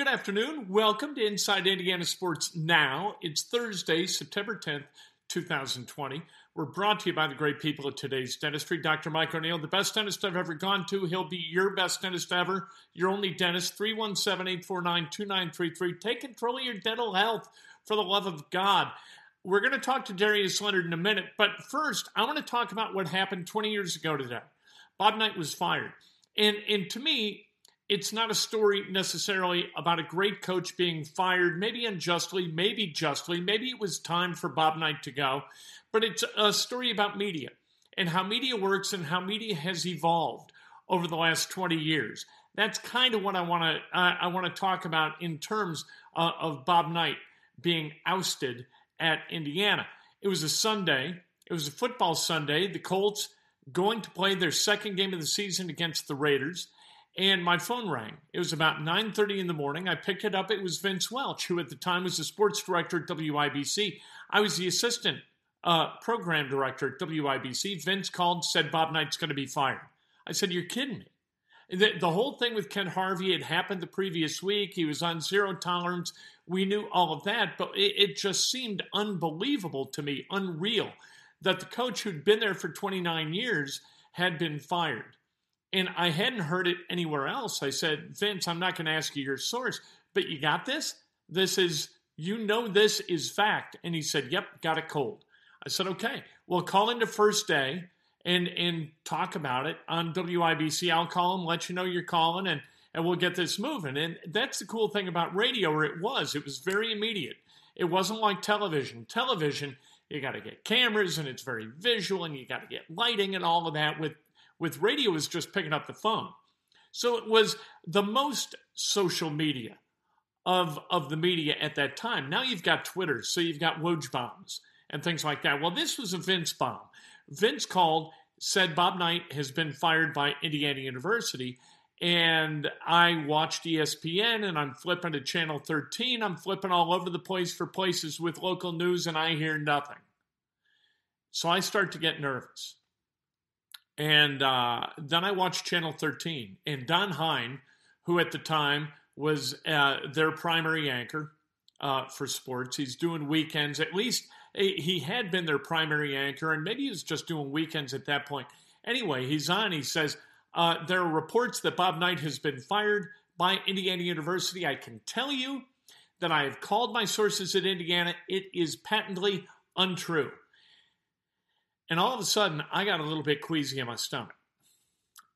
Good afternoon. Welcome to Inside Indiana Sports Now. It's Thursday, September 10th, 2020. We're brought to you by the great people at today's dentistry. Dr. Mike O'Neill, the best dentist I've ever gone to. He'll be your best dentist ever, your only dentist. 317 849 2933. Take control of your dental health for the love of God. We're going to talk to Darius Leonard in a minute, but first, I want to talk about what happened 20 years ago today. Bob Knight was fired. And, and to me, it's not a story necessarily about a great coach being fired, maybe unjustly, maybe justly. Maybe it was time for Bob Knight to go, but it's a story about media and how media works and how media has evolved over the last 20 years. That's kind of what I want to uh, I want to talk about in terms uh, of Bob Knight being ousted at Indiana. It was a Sunday. It was a football Sunday. The Colts going to play their second game of the season against the Raiders and my phone rang. It was about 9:30 in the morning. I picked it up. It was Vince Welch, who at the time was the sports director at WIBC. I was the assistant uh, program director at WIBC. Vince called, said Bob Knight's going to be fired. I said, "You're kidding me." The, the whole thing with Kent Harvey had happened the previous week. He was on zero tolerance. We knew all of that, but it, it just seemed unbelievable to me, unreal, that the coach who'd been there for 29 years had been fired. And I hadn't heard it anywhere else. I said, Vince, I'm not going to ask you your source, but you got this? This is, you know, this is fact. And he said, Yep, got it cold. I said, Okay, well, call into first day and and talk about it on WIBC. I'll call him, let you know you're calling, and and we'll get this moving. And that's the cool thing about radio, or it was. It was very immediate. It wasn't like television. Television, you got to get cameras, and it's very visual, and you got to get lighting and all of that. With with radio is just picking up the phone. So it was the most social media of, of the media at that time. Now you've got Twitter, so you've got Woj bombs and things like that. Well, this was a Vince bomb. Vince called, said Bob Knight has been fired by Indiana University. And I watched ESPN and I'm flipping to channel 13. I'm flipping all over the place for places with local news and I hear nothing. So I start to get nervous. And uh, then I watched Channel 13, and Don Hein, who at the time was uh, their primary anchor uh, for sports, he's doing weekends. At least he had been their primary anchor, and maybe he was just doing weekends at that point. Anyway, he's on. He says uh, there are reports that Bob Knight has been fired by Indiana University. I can tell you that I have called my sources at Indiana. It is patently untrue. And all of a sudden, I got a little bit queasy in my stomach.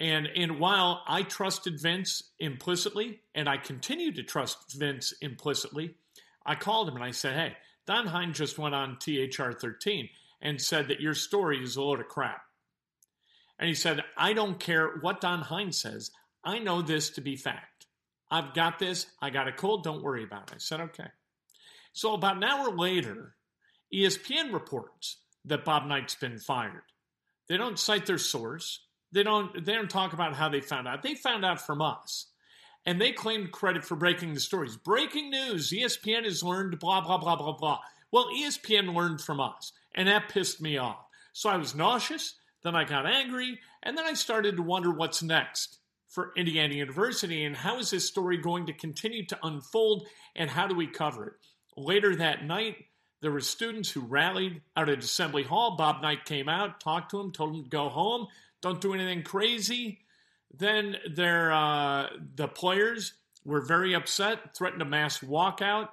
And, and while I trusted Vince implicitly, and I continue to trust Vince implicitly, I called him and I said, Hey, Don Hein just went on THR 13 and said that your story is a load of crap. And he said, I don't care what Don Hein says. I know this to be fact. I've got this. I got a cold. Don't worry about it. I said, okay. So about an hour later, ESPN reports that Bob Knight's been fired. They don't cite their source. They don't they don't talk about how they found out. They found out from us. and they claimed credit for breaking the stories. Breaking news ESPN has learned blah, blah, blah, blah, blah. Well, ESPN learned from us, and that pissed me off. So I was nauseous, then I got angry, and then I started to wonder what's next for Indiana University and how is this story going to continue to unfold and how do we cover it? Later that night, there were students who rallied out at Assembly Hall. Bob Knight came out, talked to them, told them to go home, don't do anything crazy. Then there, uh, the players were very upset, threatened a mass walkout.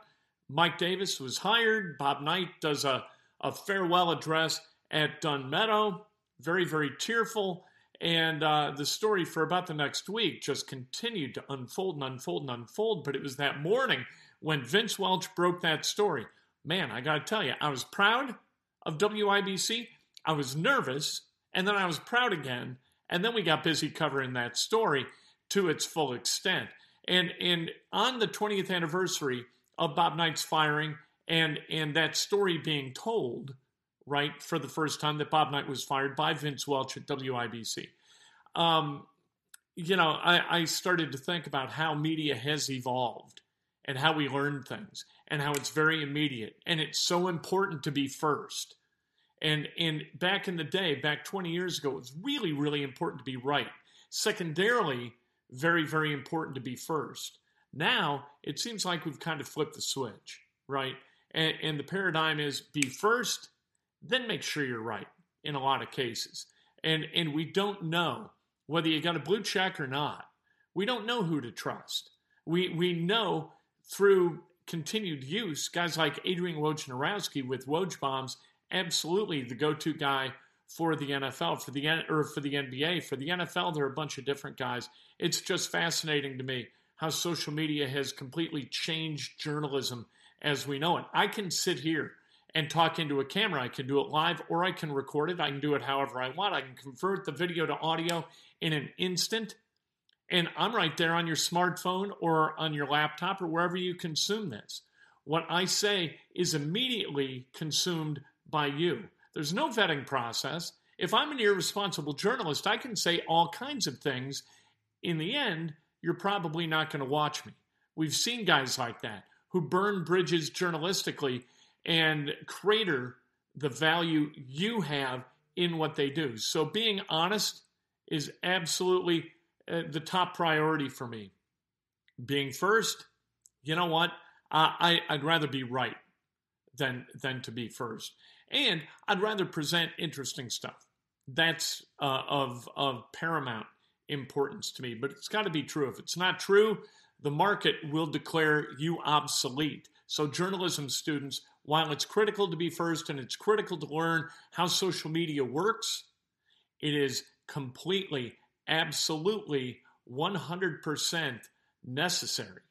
Mike Davis was hired. Bob Knight does a, a farewell address at Dunn Meadow, very, very tearful. And uh, the story for about the next week just continued to unfold and unfold and unfold. But it was that morning when Vince Welch broke that story. Man, I got to tell you, I was proud of WIBC. I was nervous, and then I was proud again. And then we got busy covering that story to its full extent. And, and on the 20th anniversary of Bob Knight's firing and, and that story being told, right, for the first time that Bob Knight was fired by Vince Welch at WIBC. Um, you know, I, I started to think about how media has evolved and how we learn things and how it's very immediate and it's so important to be first. And and back in the day, back 20 years ago, it was really, really important to be right. Secondarily, very, very important to be first. Now it seems like we've kind of flipped the switch, right? And, and the paradigm is be first, then make sure you're right in a lot of cases. And and we don't know whether you got a blue check or not. We don't know who to trust. We we know through continued use, guys like Adrian Wojnarowski with Woj bombs, absolutely the go-to guy for the NFL, for the or for the NBA, for the NFL. There are a bunch of different guys. It's just fascinating to me how social media has completely changed journalism as we know it. I can sit here and talk into a camera. I can do it live or I can record it. I can do it however I want. I can convert the video to audio in an instant. And I'm right there on your smartphone or on your laptop or wherever you consume this. What I say is immediately consumed by you. There's no vetting process. If I'm an irresponsible journalist, I can say all kinds of things. In the end, you're probably not going to watch me. We've seen guys like that who burn bridges journalistically and crater the value you have in what they do. So being honest is absolutely uh, the top priority for me. Being first, you know what? I, I'd rather be right than than to be first, and I'd rather present interesting stuff. That's uh, of of paramount importance to me. But it's got to be true. If it's not true, the market will declare you obsolete. So, journalism students, while it's critical to be first and it's critical to learn how social media works, it is completely absolutely 100% necessary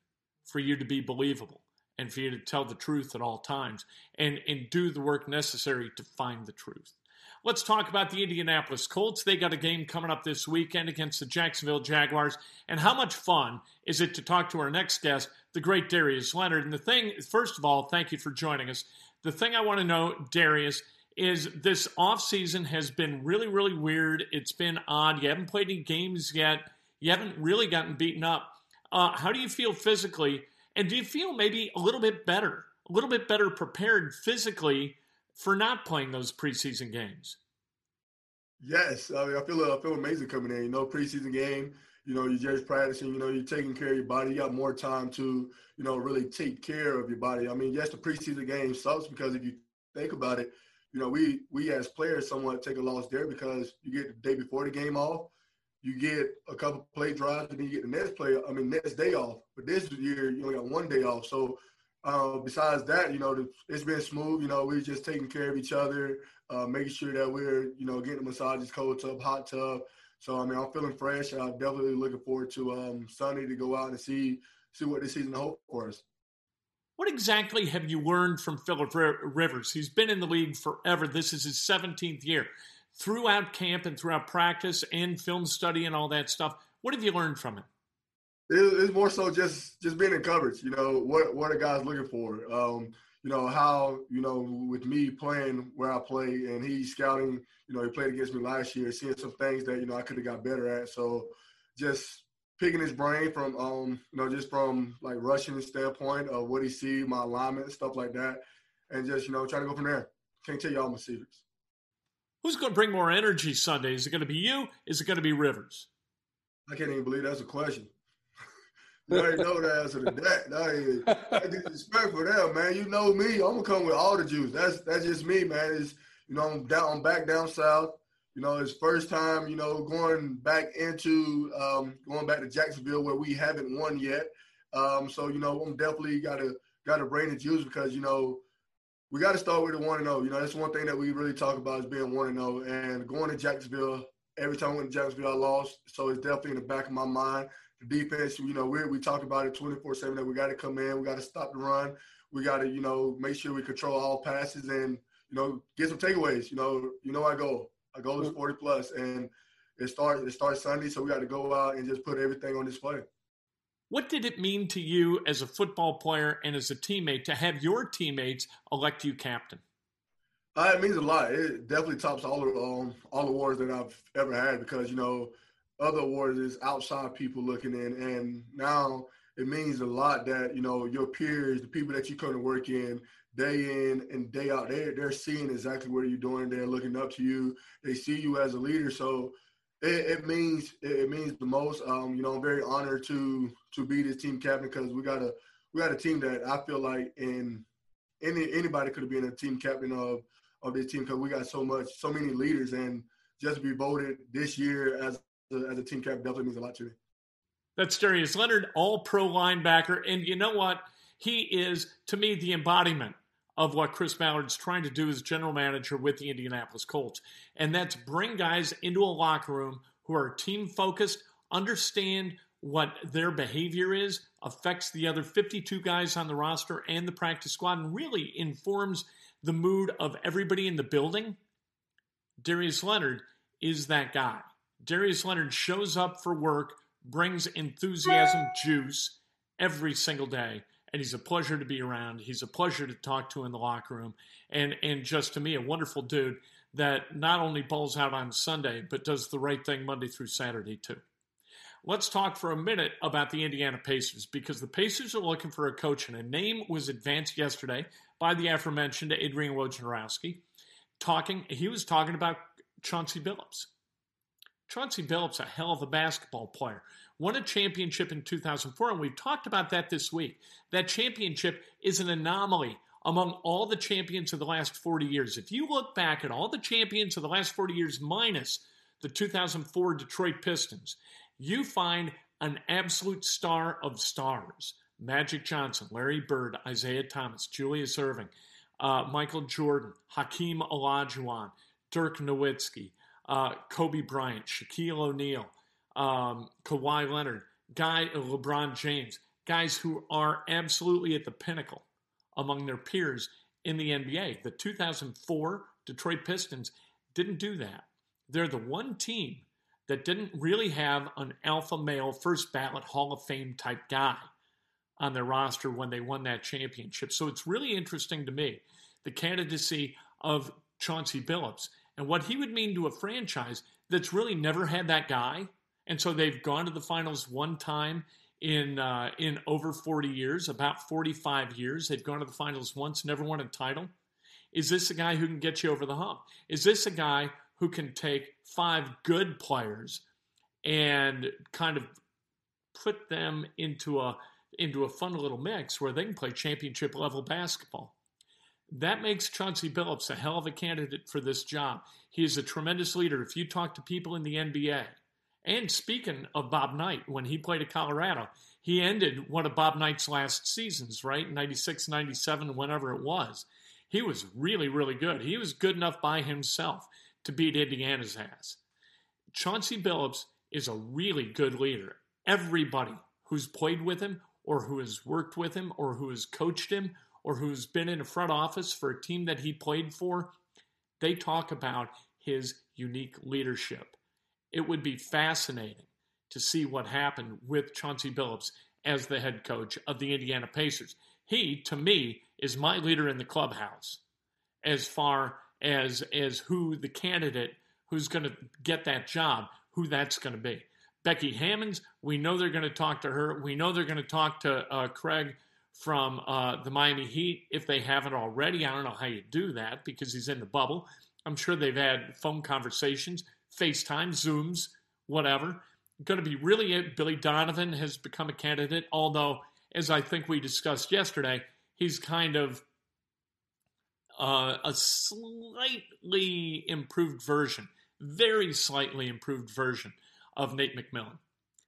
for you to be believable and for you to tell the truth at all times and, and do the work necessary to find the truth. Let's talk about the Indianapolis Colts. They got a game coming up this weekend against the Jacksonville Jaguars. And how much fun is it to talk to our next guest, the great Darius Leonard? And the thing, first of all, thank you for joining us. The thing I want to know, Darius, is this offseason has been really, really weird. It's been odd. You haven't played any games yet. You haven't really gotten beaten up. Uh, how do you feel physically? And do you feel maybe a little bit better, a little bit better prepared physically for not playing those preseason games? Yes, I mean I feel I feel amazing coming in. You know, preseason game. You know, you're just practicing. You know, you're taking care of your body. You got more time to, you know, really take care of your body. I mean, yes, the preseason game sucks because if you think about it, you know, we we as players somewhat take a loss there because you get the day before the game off, you get a couple play drives, and then you get the next play. I mean, next day off. But this year, you only got one day off. So uh, besides that, you know, it's been smooth. You know, we're just taking care of each other, uh, making sure that we're, you know, getting massages, cold tub, hot tub. So I mean, I'm feeling fresh. I'm definitely looking forward to um, Sunday to go out and see see what this season holds for us. What exactly have you learned from Philip Rivers? He's been in the league forever. This is his 17th year. Throughout camp and throughout practice and film study and all that stuff, what have you learned from him? It's more so just just being in coverage. You know what what a guy's looking for. Um, you know how you know with me playing where I play and he's scouting. You know he played against me last year, seeing some things that you know I could have got better at. So just picking his brain from um you know just from like rushing standpoint of what he see, my alignment, stuff like that, and just you know try to go from there. Can't tell you all my secrets. Who's going to bring more energy Sunday? Is it going to be you? Is it going to be Rivers? I can't even believe that's a question. you already know the answer to that. That is disrespectful there, man. You know me. I'm gonna come with all the juice. That's that's just me, man. It's you know I'm down I'm back down south. You know, his first time, you know, going back into um, going back to Jacksonville where we haven't won yet. Um, so, you know, I'm definitely gotta gotta bring the juice because, you know, we got to start with the one and zero. Oh. You know, that's one thing that we really talk about is being one and zero. Oh. And going to Jacksonville, every time I went to Jacksonville, I lost. So it's definitely in the back of my mind. The defense, you know, we we talk about it 24 seven that we got to come in, we got to stop the run, we got to, you know, make sure we control all passes and you know get some takeaways. You know, you know our goal. Our goal is 40 plus, and it starts it starts Sunday, so we got to go out and just put everything on display. What did it mean to you as a football player and as a teammate to have your teammates elect you captain? Uh, it means a lot. It definitely tops all the um, all awards that I've ever had because you know other awards is outside people looking in, and now it means a lot that you know your peers, the people that you come to work in, day in and day out. They they're seeing exactly what you're doing. They're looking up to you. They see you as a leader. So it, it means it, means the most. Um, you know, I'm very honored to to be this team captain because we got a we got a team that I feel like in any anybody could have been a team captain of of this team because we got so much so many leaders and just to be voted this year as a, as a team captain definitely means a lot to me. That's Darius Leonard, all pro linebacker. And you know what? He is, to me, the embodiment of what Chris Ballard's trying to do as general manager with the Indianapolis Colts. And that's bring guys into a locker room who are team focused, understand what their behavior is, affects the other 52 guys on the roster and the practice squad, and really informs the mood of everybody in the building. Darius Leonard is that guy. Darius Leonard shows up for work, brings enthusiasm juice every single day and he's a pleasure to be around. He's a pleasure to talk to in the locker room, and and just to me, a wonderful dude that not only balls out on Sunday but does the right thing Monday through Saturday too. Let's talk for a minute about the Indiana Pacers because the Pacers are looking for a coach, and a name was advanced yesterday by the aforementioned Adrian Wojnarowski. Talking, he was talking about Chauncey Billups. Chauncey Billups, a hell of a basketball player won a championship in 2004, and we've talked about that this week. That championship is an anomaly among all the champions of the last 40 years. If you look back at all the champions of the last 40 years minus the 2004 Detroit Pistons, you find an absolute star of stars. Magic Johnson, Larry Bird, Isiah Thomas, Julius Erving, uh, Michael Jordan, Hakeem Olajuwon, Dirk Nowitzki, uh, Kobe Bryant, Shaquille O'Neal, um, Kawhi Leonard, guy LeBron James, guys who are absolutely at the pinnacle among their peers in the NBA. The 2004 Detroit Pistons didn't do that. They're the one team that didn't really have an alpha male first ballot Hall of Fame type guy on their roster when they won that championship. So it's really interesting to me the candidacy of Chauncey Billups and what he would mean to a franchise that's really never had that guy and so they've gone to the finals one time in uh, in over 40 years, about 45 years. They've gone to the finals once, never won a title. Is this a guy who can get you over the hump? Is this a guy who can take five good players and kind of put them into a into a fun little mix where they can play championship level basketball? That makes Chauncey Billups a hell of a candidate for this job. He is a tremendous leader. If you talk to people in the NBA, and speaking of Bob Knight, when he played at Colorado, he ended one of Bob Knight's last seasons, right? 96, 97, whenever it was. He was really, really good. He was good enough by himself to beat Indiana's ass. Chauncey Billups is a really good leader. Everybody who's played with him or who has worked with him or who has coached him or who's been in a front office for a team that he played for, they talk about his unique leadership it would be fascinating to see what happened with Chauncey Billups as the head coach of the Indiana Pacers. He, to me, is my leader in the clubhouse as far as as who the candidate who's going to get that job, who that's going to be. Becky Hammonds, we know they're going to talk to her. We know they're going to talk to uh, Craig from uh, the Miami Heat if they haven't already. I don't know how you do that because he's in the bubble. I'm sure they've had phone conversations, FaceTime, Zooms, whatever. Going to be really it. Billy Donovan has become a candidate, although, as I think we discussed yesterday, he's kind of uh, a slightly improved version, very slightly improved version of Nate McMillan.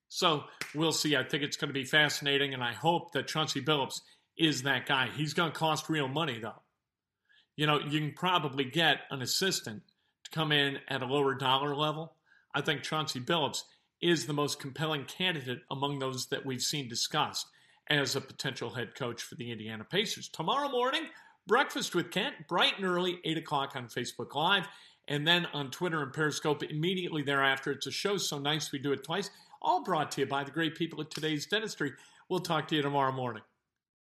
So we'll see. I think it's going to be fascinating, and I hope that Chauncey Billups is that guy. He's going to cost real money, though. You know, you can probably get an assistant to come in at a lower dollar level. I think Chauncey Billups is the most compelling candidate among those that we've seen discussed as a potential head coach for the Indiana Pacers. Tomorrow morning, breakfast with Kent, bright and early, 8 o'clock on Facebook Live and then on Twitter and Periscope immediately thereafter. It's a show so nice we do it twice, all brought to you by the great people at today's dentistry. We'll talk to you tomorrow morning.